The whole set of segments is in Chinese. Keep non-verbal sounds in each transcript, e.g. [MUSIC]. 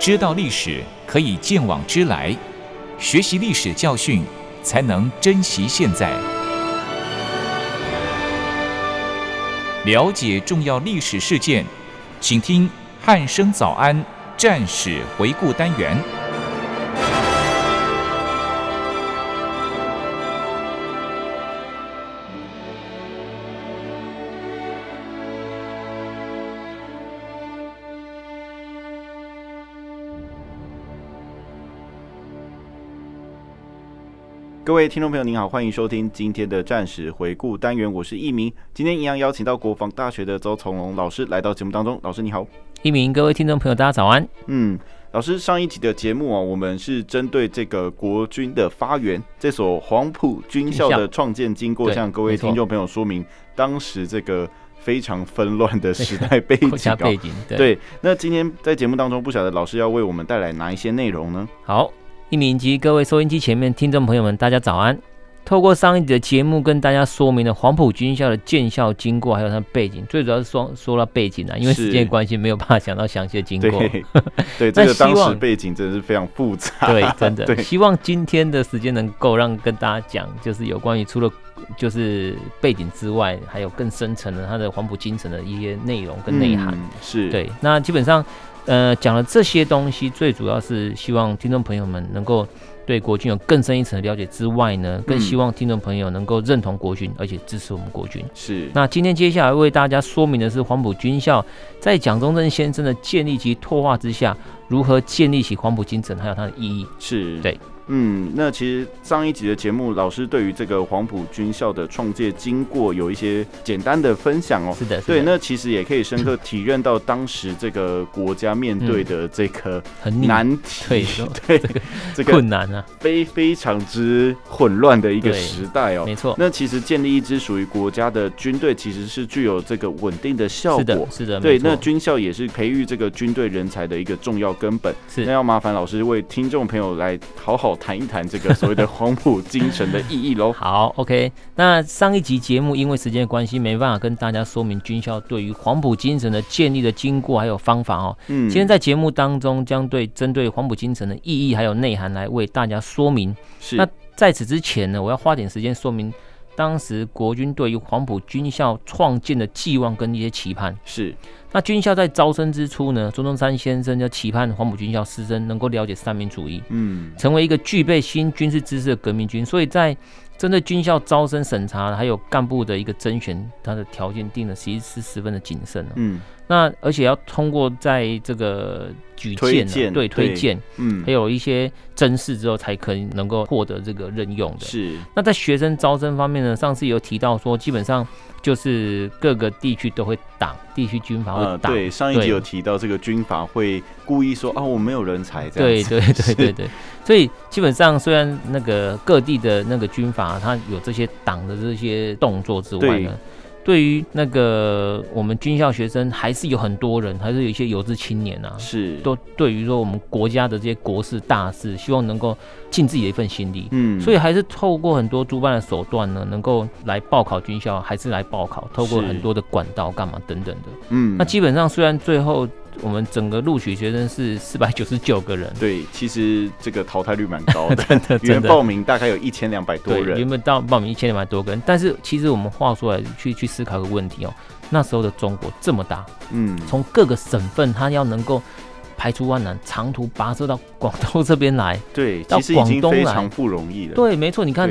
知道历史可以见往知来，学习历史教训才能珍惜现在。了解重要历史事件，请听汉声早安战史回顾单元。各位听众朋友，您好，欢迎收听今天的战史回顾单元，我是一鸣。今天一样邀请到国防大学的周从龙老师来到节目当中，老师你好。一鸣，各位听众朋友，大家早安。嗯，老师，上一集的节目啊，我们是针对这个国军的发源，这所黄埔军校的创建经过，向各位听众朋友说明当时这个非常纷乱的时代背景。[LAUGHS] 背对。那今天在节目当中，不晓得老师要为我们带来哪一些内容呢？好。一鸣及各位收音机前面听众朋友们，大家早安。透过上一集的节目，跟大家说明了黄埔军校的建校经过，还有它的背景。最主要是说说到背景啊，因为时间关系，没有办法讲到详细的经过。对，对 [LAUGHS] 这个当时背景真的是非常复杂。对，真的。[LAUGHS] 希望今天的时间能够让跟大家讲，就是有关于除了就是背景之外，还有更深层的它的黄埔精神的一些内容跟内涵。嗯、是对。那基本上。呃，讲了这些东西，最主要是希望听众朋友们能够对国军有更深一层的了解之外呢，更希望听众朋友能够认同国军，而且支持我们国军。是。那今天接下来为大家说明的是黄埔军校在蒋中正先生的建立及拓化之下，如何建立起黄埔精神，还有它的意义。是。对。嗯，那其实上一集的节目，老师对于这个黄埔军校的创建经过有一些简单的分享哦。是的，对，那其实也可以深刻体认到当时这个国家面对的这个很难题，对，[LAUGHS] 这个困难啊，非非常之混乱的一个时代哦。没错，那其实建立一支属于国家的军队，其实是具有这个稳定的效果。是的，是的，对。那军校也是培育这个军队人才的一个重要根本。是。那要麻烦老师为听众朋友来好好谈一谈这个所谓的黄埔精神的意义喽。[LAUGHS] 好，OK。那上一集节目因为时间关系，没办法跟大家说明军校对于黄埔精神的建立的经过还有方法哦。嗯。今天在节目当中将对针对黄埔精神的意义还有内涵来为大家说明。是。那在此之前呢，我要花点时间说明当时国军对于黄埔军校创建的寄望跟一些期盼。是。那军校在招生之初呢，孙中山先生就期盼黄埔军校师生能够了解三民主义，嗯，成为一个具备新军事知识的革命军。所以在针对军校招生审查还有干部的一个甄选，它的条件定的其实是十分的谨慎，嗯。那而且要通过在这个举荐、啊，对推荐，嗯，还有一些甄试之后，才可以能够获得这个任用的。是。那在学生招生方面呢，上次有提到说，基本上就是各个地区都会挡，地区军阀会挡、呃。对，上一集有提到这个军阀会故意说啊，我没有人才这样。对对对对对。[LAUGHS] 所以基本上，虽然那个各地的那个军阀他有这些党的这些动作之外呢。对。于那个我们军校学生，还是有很多人，还是有一些有志青年啊，是。都对于说我们国家的这些国事大事，希望能够尽自己的一份心力，嗯，所以还是透过很多主办的手段呢，能够来报考军校，还是来报考，透过很多的管道干嘛等等的，嗯，那基本上虽然最后。我们整个录取学生是四百九十九个人，对，其实这个淘汰率蛮高的，[LAUGHS] 真的，原报名大概有一千两百多人，原本到报名一千两百多个人，但是其实我们话说来去去思考一个问题哦，那时候的中国这么大，嗯，从各个省份他要能够排除万难，长途跋涉到广东这边来，对，其实已经非常不容易了，对，没错，你看。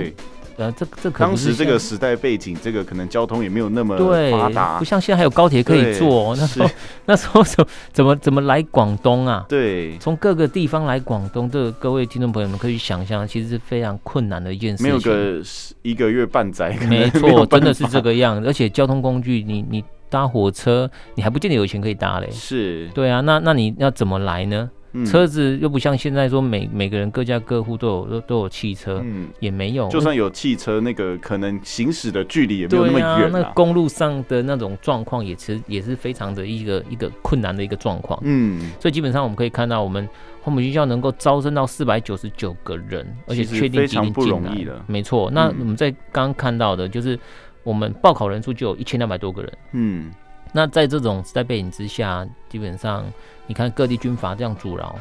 呃，这这可当时这个时代背景，这个可能交通也没有那么发达，不像现在还有高铁可以坐。那时候那时候怎怎么怎么来广东啊？对，从各个地方来广东，这个各位听众朋友们可以想象，其实是非常困难的一件事情。没有个一个月半载，没错，真的是这个样子。而且交通工具，你你搭火车，你还不见得有钱可以搭嘞。是，对啊，那那你要怎么来呢？车子又不像现在说每每个人各家各户都有都都有汽车，嗯，也没有。就算有汽车，那个可能行驶的距离也没有那么远啊。啊，那公路上的那种状况也其实也是非常的一个一个困难的一个状况。嗯，所以基本上我们可以看到，我们黄埔军校能够招生到四百九十九个人，而且确定几年进来，没错。那我们在刚刚看到的就是我们报考人数就有一千两百多个人。嗯。那在这种时代背景之下，基本上你看各地军阀这样阻挠，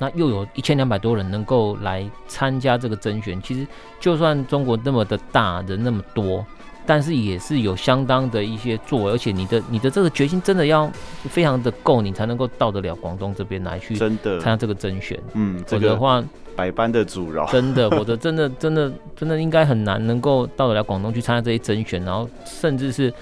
那又有一千两百多人能够来参加这个甄选，其实就算中国那么的大，人那么多，但是也是有相当的一些作为，而且你的你的这个决心真的要非常的够，你才能够到得了广东这边来去真的参加这个甄选。嗯，否则的话百般的阻挠，[LAUGHS] 真的，否则真的真的真的应该很难能够到得了广东去参加这些甄选，然后甚至是。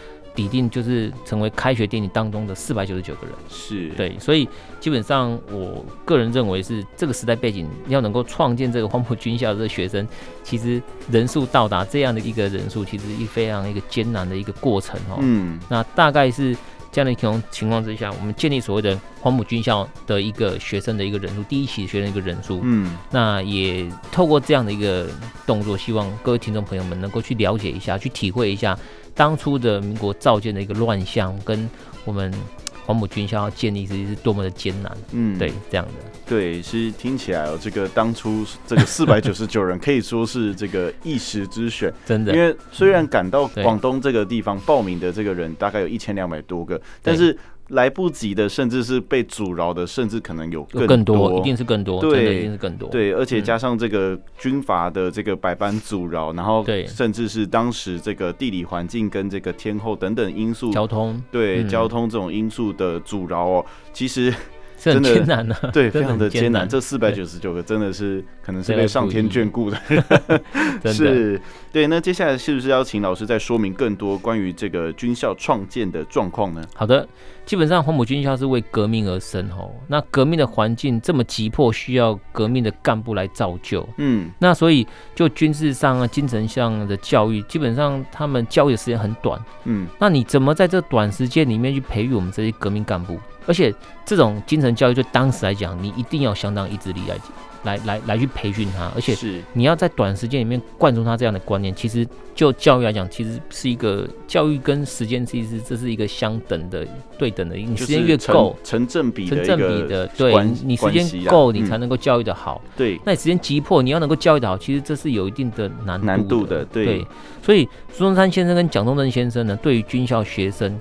一定就是成为开学典礼当中的四百九十九个人，是。对，所以基本上我个人认为是这个时代背景要能够创建这个黄埔军校的这个学生，其实人数到达这样的一个人数，其实一非常一个艰难的一个过程哦。嗯，那大概是这样的一种情况之下，我们建立所谓的黄埔军校的一个学生的一个人数，第一期学生的一个人数，嗯，那也透过这样的一个动作，希望各位听众朋友们能够去了解一下，去体会一下。当初的民国造建的一个乱象，跟我们黄埔军校建立，是是多么的艰难。嗯，对，这样的。对，其实听起来哦，这个当初这个四百九十九人可以说是这个一时之选，[LAUGHS] 真的。因为虽然赶到广东这个地方报名的这个人大概有一千两百多个，但是。来不及的，甚至是被阻挠的，甚至可能有更多，一定是更多，对，一定是更多。对，而且加上这个军阀的这个百般阻挠，然后对，甚至是当时这个地理环境跟这个天候等等因素，交通，对，嗯、交通这种因素的阻挠哦，其实。真的艰难呢，对，非常的艰难。这四百九十九个真的是可能是被上天眷顾 [LAUGHS] 的，是。对，那接下来是不是要请老师再说明更多关于这个军校创建的状况呢？好的，基本上黄埔军校是为革命而生哦，那革命的环境这么急迫，需要革命的干部来造就。嗯，那所以就军事上啊、精神上的教育，基本上他们教育的时间很短。嗯，那你怎么在这短时间里面去培育我们这些革命干部？而且这种精神教育，对当时来讲，你一定要相当意志力来来来来去培训他，而且是你要在短时间里面灌输他这样的观念。其实就教育来讲，其实是一个教育跟时间，其实这是一个相等的、对等的。你时间越够，成正比，成正比的，对，你时间够，你才能够教育的好。对，那你时间急迫，你要能够教育的好，其实这是有一定的难度的。难度的，对。所以孙中山先生跟蒋中正先生呢，对于军校学生。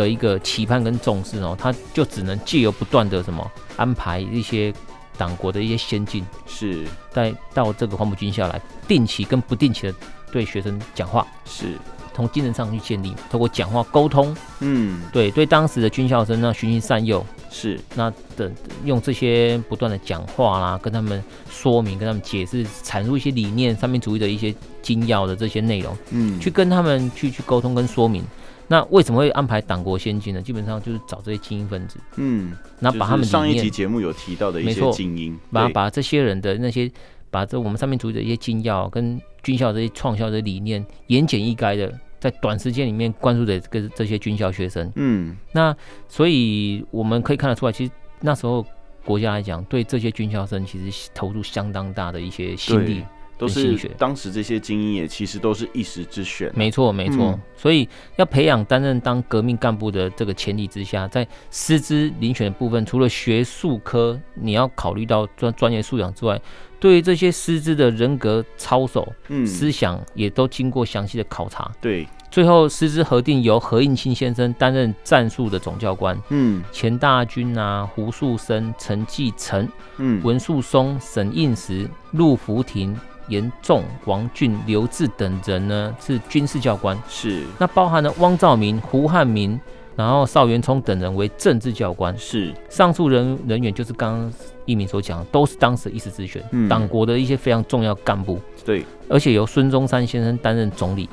的一个期盼跟重视哦，他就只能借由不断的什么安排一些党国的一些先进，是。带到这个黄埔军校来，定期跟不定期的对学生讲话，是。从精神上去建立，透过讲话沟通，嗯，对对，当时的军校生呢循循善诱，是。那等用这些不断的讲话啦，跟他们说明，跟他们解释，阐述一些理念，三民主义的一些精要的这些内容，嗯，去跟他们去去沟通跟说明。那为什么会安排党国先进呢？基本上就是找这些精英分子，嗯，那把他们上一集节目有提到的一些精英，把把这些人的那些，把这我们上面主义的一些精要跟军校这些创校的理念，言简意赅的在短时间里面灌输给这这些军校学生，嗯，那所以我们可以看得出来，其实那时候国家来讲，对这些军校生其实投入相当大的一些心力。都是当时这些精英也其实都是一时之选，没错没错。所以要培养担任当革命干部的这个前提之下，在师资遴选的部分，除了学术科你要考虑到专专业素养之外，对于这些师资的人格操守、嗯，思想也都经过详细的考察。对，最后师资核定由何应钦先生担任战术的总教官，嗯，钱大钧啊、胡树生、陈继承、嗯，文树松、沈应时、陆福廷。严仲、王俊、刘志等人呢，是军事教官，是。那包含了汪兆铭、胡汉民，然后邵元冲等人为政治教官，是。上述人人员就是刚刚一鸣所讲的，都是当时一时之选，党、嗯、国的一些非常重要干部，对，而且由孙中山先生担任总理，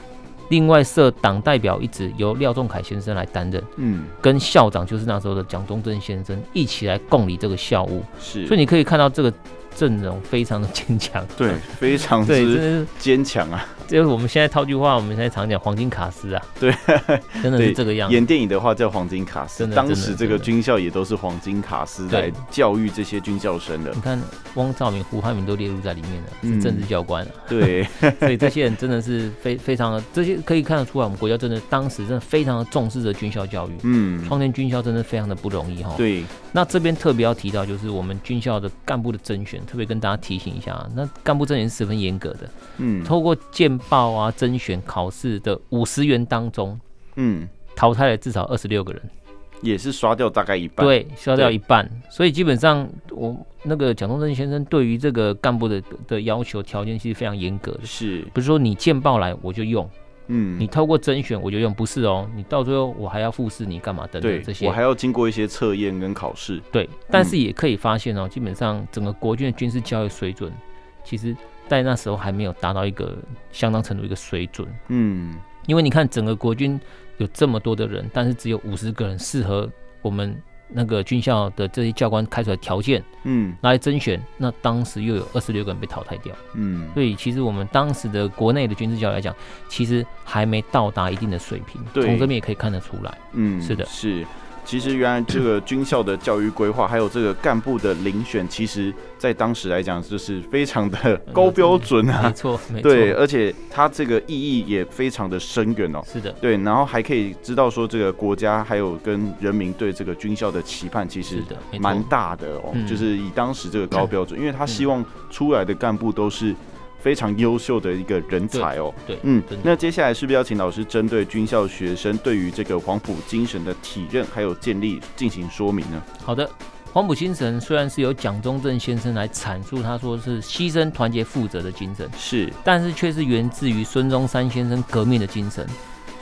另外设党代表一职由廖仲恺先生来担任，嗯，跟校长就是那时候的蒋中正先生一起来共理这个校务，是，所以你可以看到这个。阵容非常的坚强，对，非常之坚强啊。就是我们现在套句话，我们现在常讲黄金卡司啊，对，真的是这个样子。演电影的话叫黄金卡司，当时这个军校也都是黄金卡司在教育这些军校生的。你看汪兆铭、胡汉民都列入在里面了，是政治教官啊。对，[LAUGHS] 所以这些人真的是非非常的，这些可以看得出来，我们国家真的当时真的非常的重视着军校教育。嗯，创建军校真的非常的不容易哈。对，那这边特别要提到，就是我们军校的干部的甄选，特别跟大家提醒一下啊，那干部甄选是十分严格的。嗯，透过建报啊，甄选考试的五十元当中，嗯，淘汰了至少二十六个人，也是刷掉大概一半，对，刷掉一半。所以基本上，我那个蒋中正先生对于这个干部的的要求条件其实非常严格的，是。不是说你见报来我就用？嗯，你透过甄选我就用，不是哦，你到最后我还要复试你干嘛等等这些，我还要经过一些测验跟考试。对，但是也可以发现哦，基本上整个国军的军事教育水准，其实在那时候还没有达到一个相当程度一个水准。嗯，因为你看整个国军有这么多的人，但是只有五十个人适合我们。那个军校的这些教官开出来条件，嗯，来甄选，那当时又有二十六个人被淘汰掉，嗯，所以其实我们当时的国内的军事教育来讲，其实还没到达一定的水平，从这边也可以看得出来，嗯，是的，是。其实原来这个军校的教育规划，还有这个干部的遴选，其实在当时来讲就是非常的高标准啊，[LAUGHS] 没错，没错，对，而且它这个意义也非常的深远哦。是的，对，然后还可以知道说这个国家还有跟人民对这个军校的期盼，其实蛮大的哦。就是以当时这个高标准，因为他希望出来的干部都是。非常优秀的一个人才哦，对，嗯，那接下来是不是要请老师针对军校学生对于这个黄埔精神的体认还有建立进行说明呢？好的，黄埔精神虽然是由蒋中正先生来阐述，他说是牺牲、团结、负责的精神，是，但是却是源自于孙中山先生革命的精神。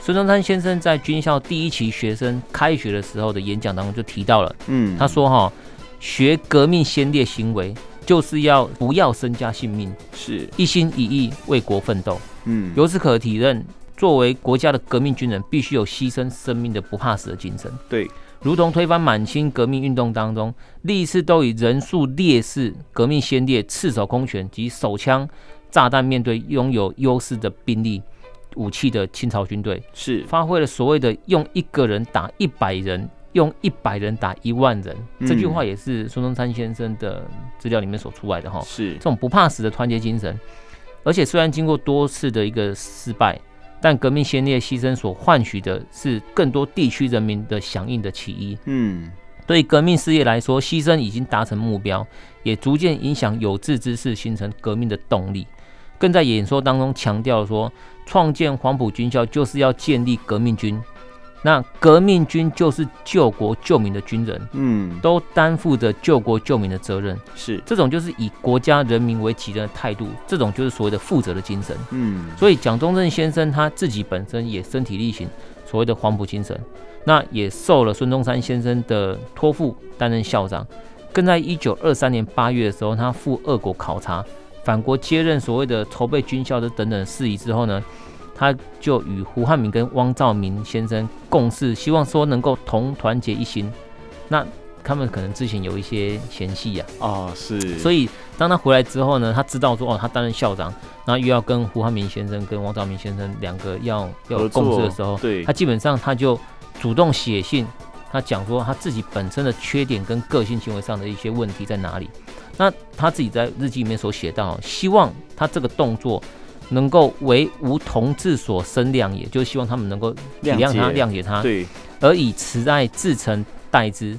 孙中山先生在军校第一期学生开学的时候的演讲当中就提到了，嗯，他说哈，学革命先烈行为。就是要不要身家性命，是一心一意为国奋斗。嗯，由此可体认，作为国家的革命军人，必须有牺牲生命的不怕死的精神。对，如同推翻满清革命运动当中，历次都以人数劣势革命先烈赤手空拳及手枪炸弹面对拥有优势的兵力武器的清朝军队，是发挥了所谓的用一个人打一百人。用一百人打一万人，这句话也是孙中山先生的资料里面所出来的哈。是这种不怕死的团结精神，而且虽然经过多次的一个失败，但革命先烈牺牲所换取的是更多地区人民的响应的起义。嗯，对革命事业来说，牺牲已经达成目标，也逐渐影响有志之士形成革命的动力。更在演说当中强调说，创建黄埔军校就是要建立革命军。那革命军就是救国救民的军人，嗯，都担负着救国救民的责任，是。这种就是以国家人民为己任的态度，这种就是所谓的负责的精神，嗯，所以蒋中正先生他自己本身也身体力行所谓的黄埔精神，那也受了孙中山先生的托付担任校长，更在一九二三年八月的时候，他赴俄国考察，返国接任所谓的筹备军校的等等事宜之后呢，他就与胡汉民跟汪兆铭先生共事，希望说能够同团结一心。那他们可能之前有一些嫌隙呀，啊，是。所以当他回来之后呢，他知道说哦，他担任校长，然后又要跟胡汉民先生跟汪兆铭先生两个要要共事的时候，对，他基本上他就主动写信，他讲说他自己本身的缺点跟个性行为上的一些问题在哪里。那他自己在日记里面所写到，希望他这个动作。能够为吾同志所生谅也，就是希望他们能够体谅他、谅解他，对，而以慈爱至诚待之，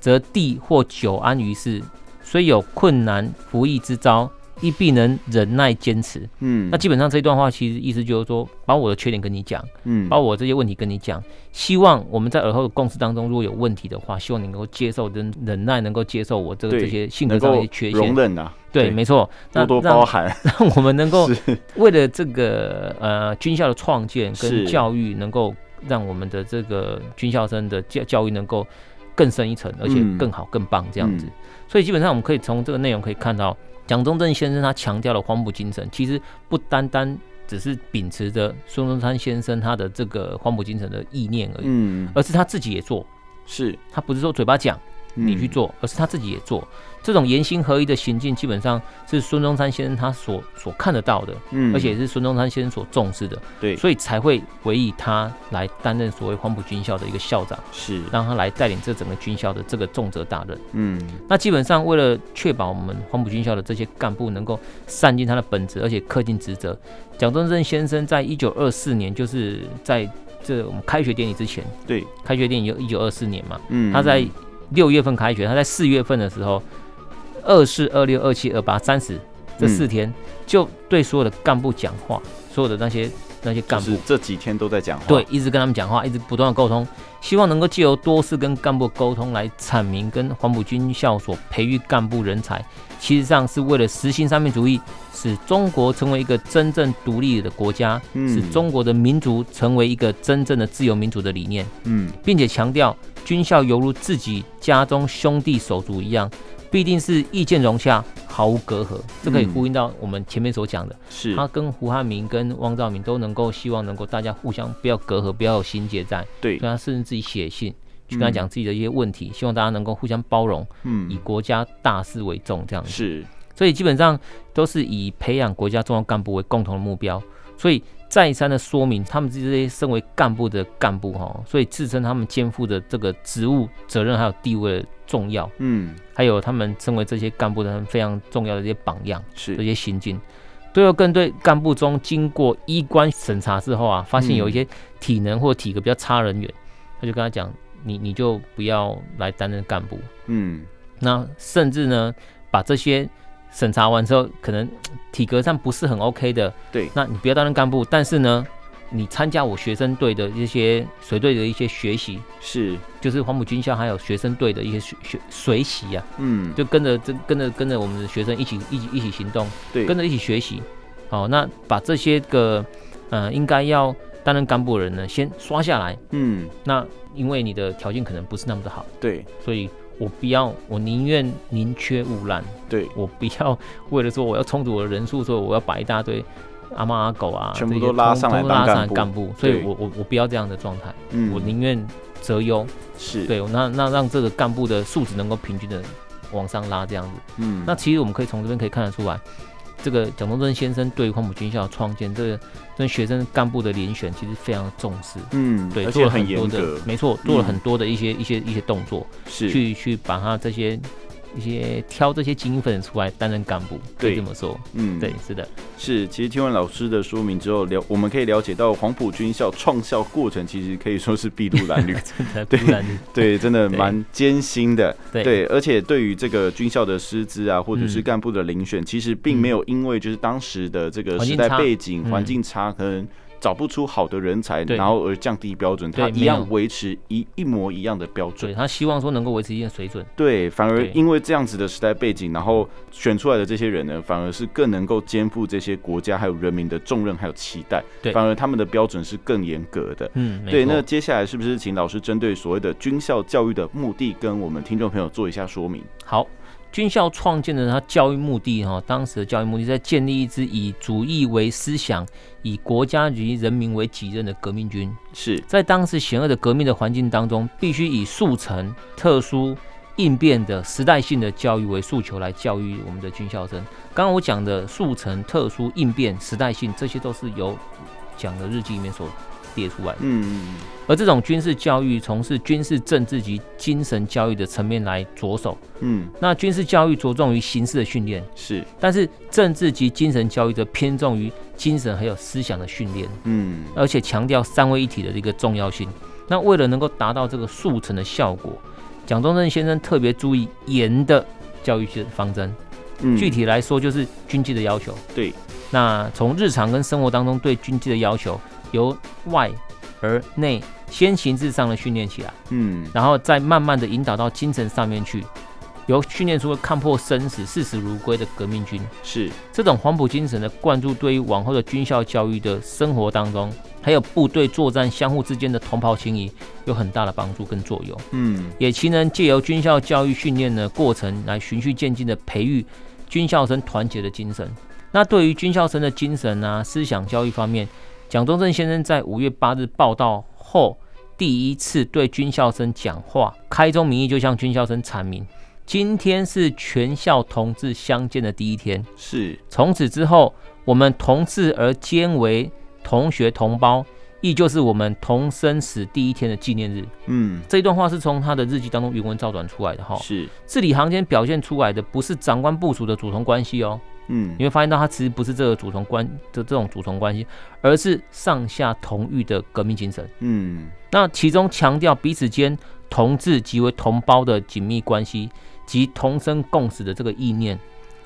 则地或久安于世，虽有困难服役之遭。亦必能忍耐坚持。嗯，那基本上这一段话其实意思就是说，把我的缺点跟你讲，嗯，把我这些问题跟你讲，希望我们在尔后的共识当中，如果有问题的话，希望你能够接受跟忍耐，能够接受我这个这些性格上的一些缺陷，容忍啊。对，没错，多多包涵，让，让我们能够为了这个呃军校的创建跟教育，能够让我们的这个军校生的教教育能够更深一层，而且更好、更棒这样子。嗯、所以基本上我们可以从这个内容可以看到。蒋中正先生他强调了黄埔精神，其实不单单只是秉持着孙中山先生他的这个黄埔精神的意念而已，嗯，而是他自己也做，是。他不是说嘴巴讲。你去做，而是他自己也做，这种言行合一的行径，基本上是孙中山先生他所所看得到的，嗯，而且也是孙中山先生所重视的，对，所以才会委以他来担任所谓黄埔军校的一个校长，是。让他来带领这整个军校的这个重责大任，嗯，那基本上为了确保我们黄埔军校的这些干部能够善尽他的本职，而且恪尽职责，蒋中正先生在一九二四年，就是在这我们开学典礼之前，对，开学典礼就一九二四年嘛，嗯，他在。六月份开学，他在四月份的时候，二四、二六、二七、二八、三十这四天，就对所有的干部讲话，所有的那些那些干部，这几天都在讲话，对，一直跟他们讲话，一直不断的沟通，希望能够借由多次跟干部沟通来阐明，跟黄埔军校所培育干部人才，其实上是为了实行三民主义，使中国成为一个真正独立的国家，嗯、使中国的民族成为一个真正的自由民主的理念，嗯，并且强调军校犹如自己家中兄弟手足一样。必定是意见融洽，毫无隔阂，这可以呼应到我们前面所讲的，是、嗯、他跟胡汉民跟汪兆铭都能够希望能够大家互相不要隔阂，不要有心结在，对，所以他甚至自己写信去跟他讲自己的一些问题，嗯、希望大家能够互相包容，嗯，以国家大事为重，这样子。是，所以基本上都是以培养国家重要干部为共同的目标，所以。再三的说明，他们这些身为干部的干部哈，所以自称他们肩负的这个职务责任还有地位的重要，嗯，还有他们身为这些干部的非常重要的一些榜样，是。这些行径，都要跟对干部中经过医官审查之后啊，发现有一些体能或体格比较差人员，他就跟他讲，你你就不要来担任干部，嗯，那甚至呢，把这些。审查完之后，可能 [TSK] 体格上不是很 OK 的，对，那你不要担任干部，但是呢，你参加我学生队的一些随队的一些学习，是，就是黄埔军校还有学生队的一些学学随习啊，嗯，就跟着这跟着跟着我们的学生一起一起一起行动，对，跟着一起学习，好，那把这些个呃应该要担任干部的人呢，先刷下来，嗯，那因为你的条件可能不是那么的好，对，所以。我不要，我宁愿宁缺毋滥。对，我不要为了说我要充足我的人数，所以我要把一大堆阿猫阿狗啊，全部都拉上来当干部。所以我我我不要这样的状态。嗯，我宁愿择优。是，对，那那让这个干部的素质能够平均的往上拉，这样子。嗯，那其实我们可以从这边可以看得出来。这个蒋中正先生对于黄埔军校创建这个跟学生干部的遴选，其实非常重视。嗯，对，做了很多的，没错，做了很多的一些、嗯、一些一些动作，是去去把他这些。一些挑这些精英分子出来担任干部，可以这么说。嗯，对，是的，是。其实听完老师的说明之后，了我们可以了解到黄埔军校创校过程其实可以说是筚路蓝缕，[LAUGHS] 真的，对，对，真的蛮艰辛的。对，对，而且对于这个军校的师资啊，或者是干部的遴选，其实并没有因为就是当时的这个时代背景环境差，可能。找不出好的人才，然后而降低标准，他一样维持一一模一样的标准。对，他希望说能够维持一定水准。对，反而因为这样子的时代背景，然后选出来的这些人呢，反而是更能够肩负这些国家还有人民的重任还有期待。对，反而他们的标准是更严格的。嗯，对。那接下来是不是请老师针对所谓的军校教育的目的，跟我们听众朋友做一下说明？好。军校创建的它教育目的哈，当时的教育目的在建立一支以主义为思想、以国家及人民为己任的革命军。是在当时险恶的革命的环境当中，必须以速成、特殊、应变的时代性的教育为诉求来教育我们的军校生。刚刚我讲的速成、特殊、应变、时代性，这些都是由讲的日记里面所。列出来，嗯，而这种军事教育从事军事政治及精神教育的层面来着手，嗯，那军事教育着重于形式的训练，是，但是政治及精神教育则偏重于精神还有思想的训练，嗯，而且强调三位一体的一个重要性。那为了能够达到这个速成的效果，蒋中正先生特别注意严的教育的方针，嗯，具体来说就是军纪的要求，对，那从日常跟生活当中对军纪的要求。由外而内，先形式上的训练起来，嗯，然后再慢慢的引导到精神上面去，由训练出了看破生死、视死如归的革命军。是这种黄埔精神的灌注，对于往后的军校教育的生活当中，还有部队作战相互之间的同袍情谊，有很大的帮助跟作用。嗯，也其能借由军校教育训练的过程，来循序渐进的培育军校生团结的精神。那对于军校生的精神啊、思想教育方面。蒋中正先生在五月八日报道后，第一次对军校生讲话，开宗明义就向军校生阐明：今天是全校同志相见的第一天，是从此之后，我们同志而兼为同学同胞，亦就是我们同生死第一天的纪念日。嗯，这一段话是从他的日记当中原文照转出来的哈。是字里行间表现出来的，不是长官部署的主从关系哦。嗯，你会发现到它其实不是这个主从关的这种主从关系，而是上下同欲的革命精神。嗯，那其中强调彼此间同志即为同胞的紧密关系及同生共死的这个意念，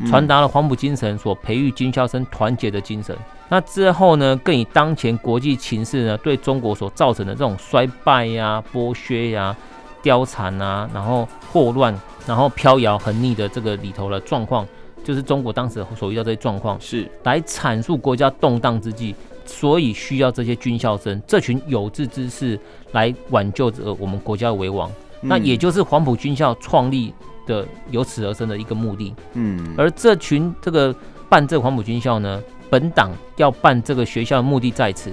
传达了黄埔精神所培育军校生团结的精神。那之后呢，更以当前国际情势呢，对中国所造成的这种衰败呀、啊、剥削呀、啊、貂蝉啊，然后祸乱，然后飘摇横逆的这个里头的状况，就是中国当时所遇到这些状况，是来阐述国家动荡之际，所以需要这些军校生这群有志之士来挽救着我们国家的危亡。嗯、那也就是黄埔军校创立的由此而生的一个目的。嗯，而这群这个办这个黄埔军校呢，本党要办这个学校的目的在此，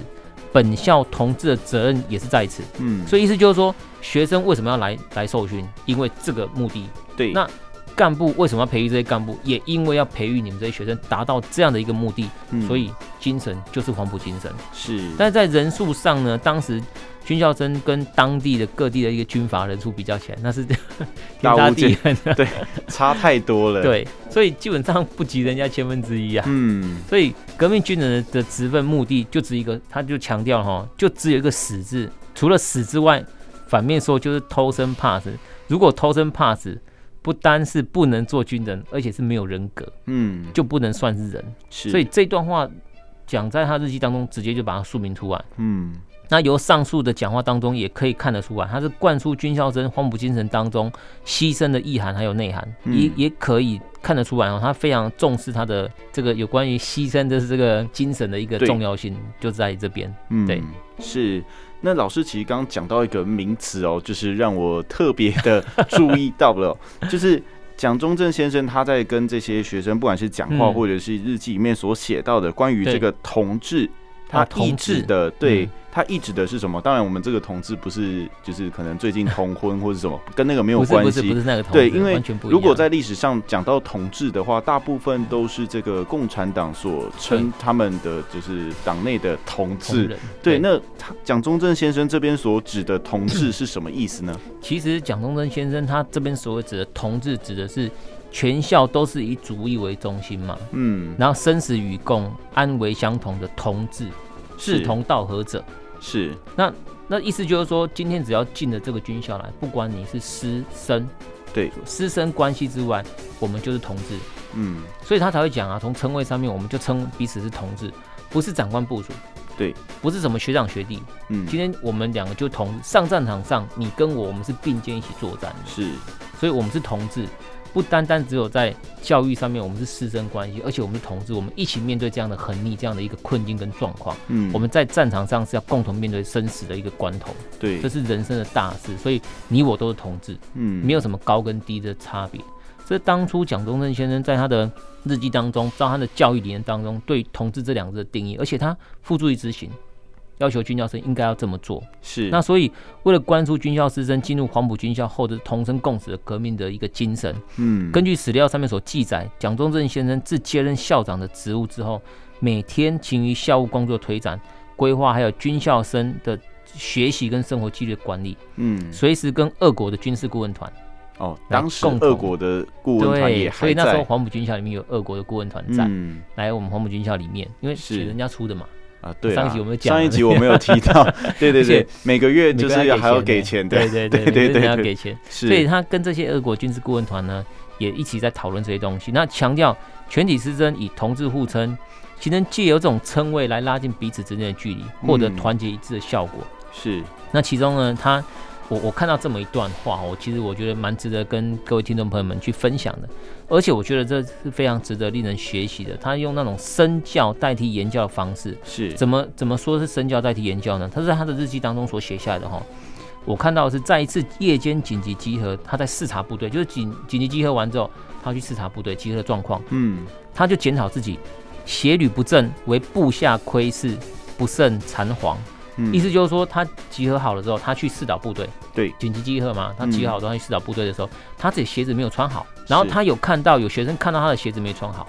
本校同志的责任也是在此。嗯，所以意思就是说，学生为什么要来来受训？因为这个目的。对，那。干部为什么要培育这些干部？也因为要培育你们这些学生，达到这样的一个目的。嗯，所以精神就是黄埔精神。是，但是在人数上呢，当时军校生跟当地的各地的一个军阀人数比较起来，那是 [LAUGHS] 天差地远，对，差太多了。[LAUGHS] 对，所以基本上不及人家千分之一啊。嗯，所以革命军人的职分目的就只一个，他就强调哈，就只有一个死字。除了死之外，反面说就是偷生怕死。如果偷生怕死，不单是不能做军人，而且是没有人格，嗯，就不能算是人。是，所以这段话讲在他日记当中，直接就把它说明出来。嗯，那由上述的讲话当中也可以看得出来，他是灌输军校生黄埔精神当中牺牲的意涵还有内涵，嗯、也也可以看得出来哦，他非常重视他的这个有关于牺牲的这个精神的一个重要性，就在这边。嗯，对，是。那老师其实刚刚讲到一个名词哦，就是让我特别的注意到了，[LAUGHS] 就是蒋中正先生他在跟这些学生，不管是讲话或者是日记里面所写到的关于这个同志，他一直的对。他意指的是什么？当然，我们这个同志不是就是可能最近同婚或者什么，[LAUGHS] 跟那个没有关系。不是不是那个同志。对，因为如果在历史上讲到同志的话，大部分都是这个共产党所称他们的就是党内的同志。对，那他蒋中正先生这边所指的同志是什么意思呢？其实蒋中正先生他这边所指的同志，指的是全校都是以主义为中心嘛。嗯。然后生死与共、安危相同的同志，志同道合者。是，那那意思就是说，今天只要进了这个军校来，不管你是师生，对。师生关系之外，我们就是同志，嗯，所以他才会讲啊，从称谓上面，我们就称彼此是同志，不是长官部署，对，不是什么学长学弟，嗯，今天我们两个就同上战场上，你跟我，我们是并肩一起作战，是，所以我们是同志。不单单只有在教育上面，我们是师生关系，而且我们是同志，我们一起面对这样的横逆，这样的一个困境跟状况。嗯，我们在战场上是要共同面对生死的一个关头。对，这是人生的大事，所以你我都是同志。嗯，没有什么高跟低的差别。这当初蒋中正先生在他的日记当中，照他的教育理念当中，对同志这两个字的定义，而且他付诸于执行。要求军校生应该要这么做，是。那所以为了灌输军校师生进入黄埔军校后的同生共死的革命的一个精神，嗯，根据史料上面所记载，蒋中正先生自接任校长的职务之后，每天勤于校务工作推展、规划，还有军校生的学习跟生活纪律的管理，嗯，随时跟俄国的军事顾问团，哦，当时俄国的顾问团也还在，所以那时候黄埔军校里面有俄国的顾问团在，嗯，来我们黄埔军校里面，因为是。人家出的嘛。啊，对啊，上一集我们讲，上一集我没有提到，[LAUGHS] 对对对，每个月就是要还要给钱的，对对对对对，要给钱，所以他跟这些俄国军事顾问团呢，也一起在讨论这些东西。那强调全体师生以同志互称，其能借由这种称谓来拉近彼此之间的距离，获得团结一致的效果。是，那其中呢，他。我我看到这么一段话，我其实我觉得蛮值得跟各位听众朋友们去分享的，而且我觉得这是非常值得令人学习的。他用那种身教代替言教的方式，是怎么怎么说是身教代替言教呢？他是在他的日记当中所写下来的哈。我看到的是在一次夜间紧急集合，他在视察部队，就是紧紧急集合完之后，他去视察部队集合的状况，嗯，他就检讨自己，协旅不正，为部下窥视，不胜残黄。意思就是说，他集合好了之后，他去四岛部队。对，紧急集合嘛，他集合好之后他去四岛部队的时候，他自己鞋子没有穿好，然后他有看到有学生看到他的鞋子没穿好，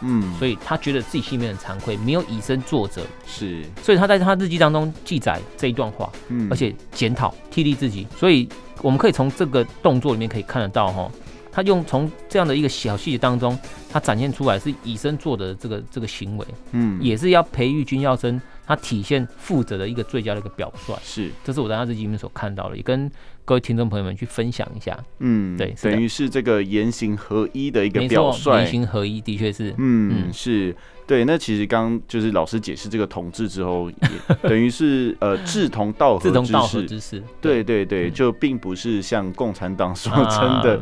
嗯，所以他觉得自己心里面很惭愧，没有以身作则。是，所以他在他日记当中记载这一段话，嗯，而且检讨替励自己。所以我们可以从这个动作里面可以看得到，哈，他用从这样的一个小细节当中，他展现出来是以身作则的这个这个行为，嗯，也是要培育军校生。他体现负责的一个最佳的一个表率。是，这是我在他日记里面所看到的，也跟各位听众朋友们去分享一下。嗯，对，等于是这个言行合一的一个表率。言行合一的确是，嗯，嗯是。对，那其实刚就是老师解释这个同志之后，也 [LAUGHS] 等于是呃志同道合之士。志同道合之士。对对对，就并不是像共产党所称的，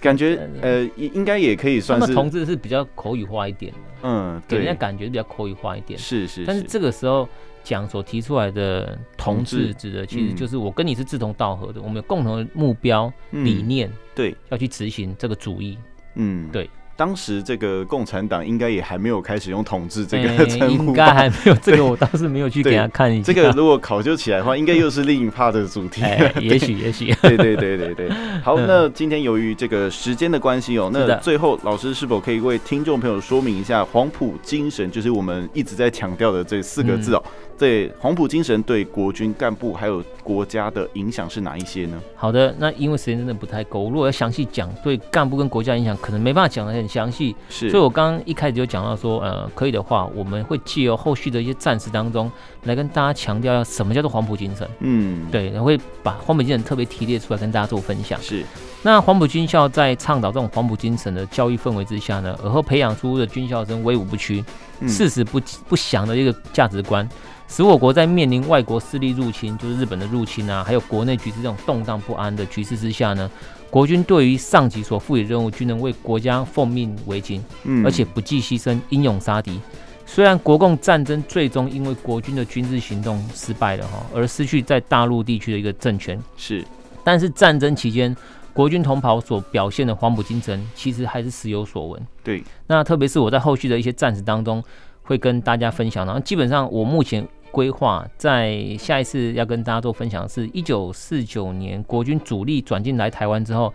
感觉呃应该也可以算是。同志是比较口语化一点的，嗯，给人家感觉比较口语化一点。是是。但是这个时候讲所提出来的同志指的，其实就是我跟你是志同道合的，我们有共同的目标理念，对，要去执行这个主义，嗯，对。当时这个共产党应该也还没有开始用“统治”这个 [LAUGHS] 称呼，应该还没有。这个 [LAUGHS] 我倒是没有去给他看一下。这个如果考究起来的话，应该又是另一 part 的主题。[LAUGHS] 也许，也许。对对对对对。好，那今天由于这个时间的关系哦，那最后老师是否可以为听众朋友说明一下黄埔精神，就是我们一直在强调的这四个字哦。对，黄埔精神对国军干部还有国家的影响是哪一些呢？好的，那因为时间真的不太够，如果要详细讲对干部跟国家影响，可能没办法讲得很详细。是，所以我刚刚一开始就讲到说，呃，可以的话，我们会借由后续的一些战事当中来跟大家强调，什么叫做黄埔精神。嗯，对，然后会把黄埔精神特别提炼出来跟大家做分享。是，那黄埔军校在倡导这种黄埔精神的教育氛围之下呢，而后培养出的军校生威武不屈、誓死不不降的一个价值观。使我国在面临外国势力入侵，就是日本的入侵啊，还有国内局势这种动荡不安的局势之下呢，国军对于上级所赋予任务，均能为国家奉命为勤，嗯，而且不计牺牲，英勇杀敌。虽然国共战争最终因为国军的军事行动失败了哈，而失去在大陆地区的一个政权，是，但是战争期间国军同袍所表现的黄埔精神，其实还是时有所闻。对，那特别是我在后续的一些战史当中，会跟大家分享。然后基本上我目前。规划在下一次要跟大家做分享的是，一九四九年国军主力转进来台湾之后，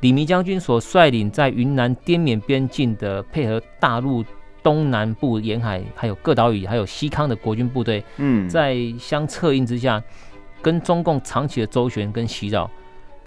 李弥将军所率领在云南滇缅边境的配合大陆东南部沿海还有各岛屿还有西康的国军部队，嗯，在相策应之下，跟中共长期的周旋跟袭扰，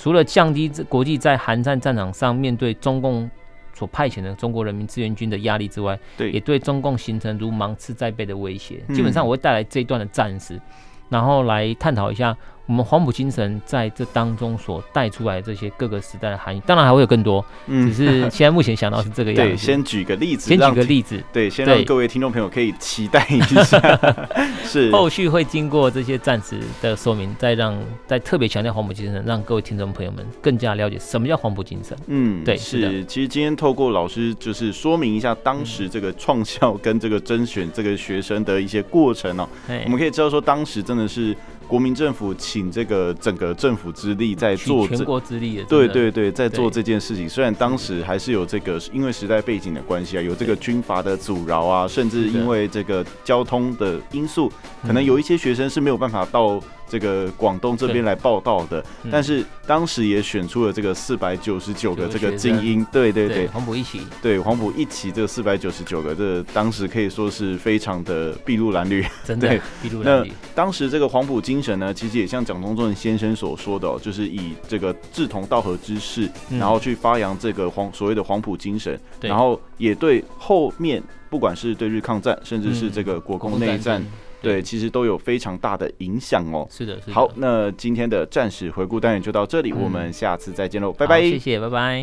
除了降低国际在韩战战场上面对中共。所派遣的中国人民志愿军的压力之外，对，也对中共形成如芒刺在背的威胁。嗯、基本上，我会带来这一段的战史，然后来探讨一下。我们黄埔精神在这当中所带出来的这些各个时代的含义，当然还会有更多，嗯，只是现在目前想到是这个 [LAUGHS] 样子。对，先举个例子，先举个例子，对，先让各位听众朋友可以期待一下。[LAUGHS] 是，后续会经过这些暂时的说明，再让再特别强调黄埔精神，让各位听众朋友们更加了解什么叫黄埔精神。嗯，对，是。是其实今天透过老师就是说明一下当时这个创校跟这个甄选这个学生的一些过程哦，我们可以知道说当时真的是。国民政府请这个整个政府之力在做全国之力，对对对，在做这件事情。虽然当时还是有这个，因为时代背景的关系啊，有这个军阀的阻挠啊，甚至因为这个交通的因素，可能有一些学生是没有办法到。这个广东这边来报道的，但是当时也选出了这个四百九十九个这个精英，对对对，黄埔一起，对黄埔一起这四百九十九个，这当时可以说是非常的筚路蓝缕，真的筚路蓝缕。那当时这个黄埔精神呢，其实也像蒋中正先生所说的，哦，就是以这个志同道合之士，然后去发扬这个黄所谓的黄埔精神，然后也对后面不管是对日抗战，甚至是这个国共内战。对，其实都有非常大的影响哦。是的，是的。好，那今天的战史回顾单元就到这里，嗯、我们下次再见喽，拜拜。谢谢，拜拜。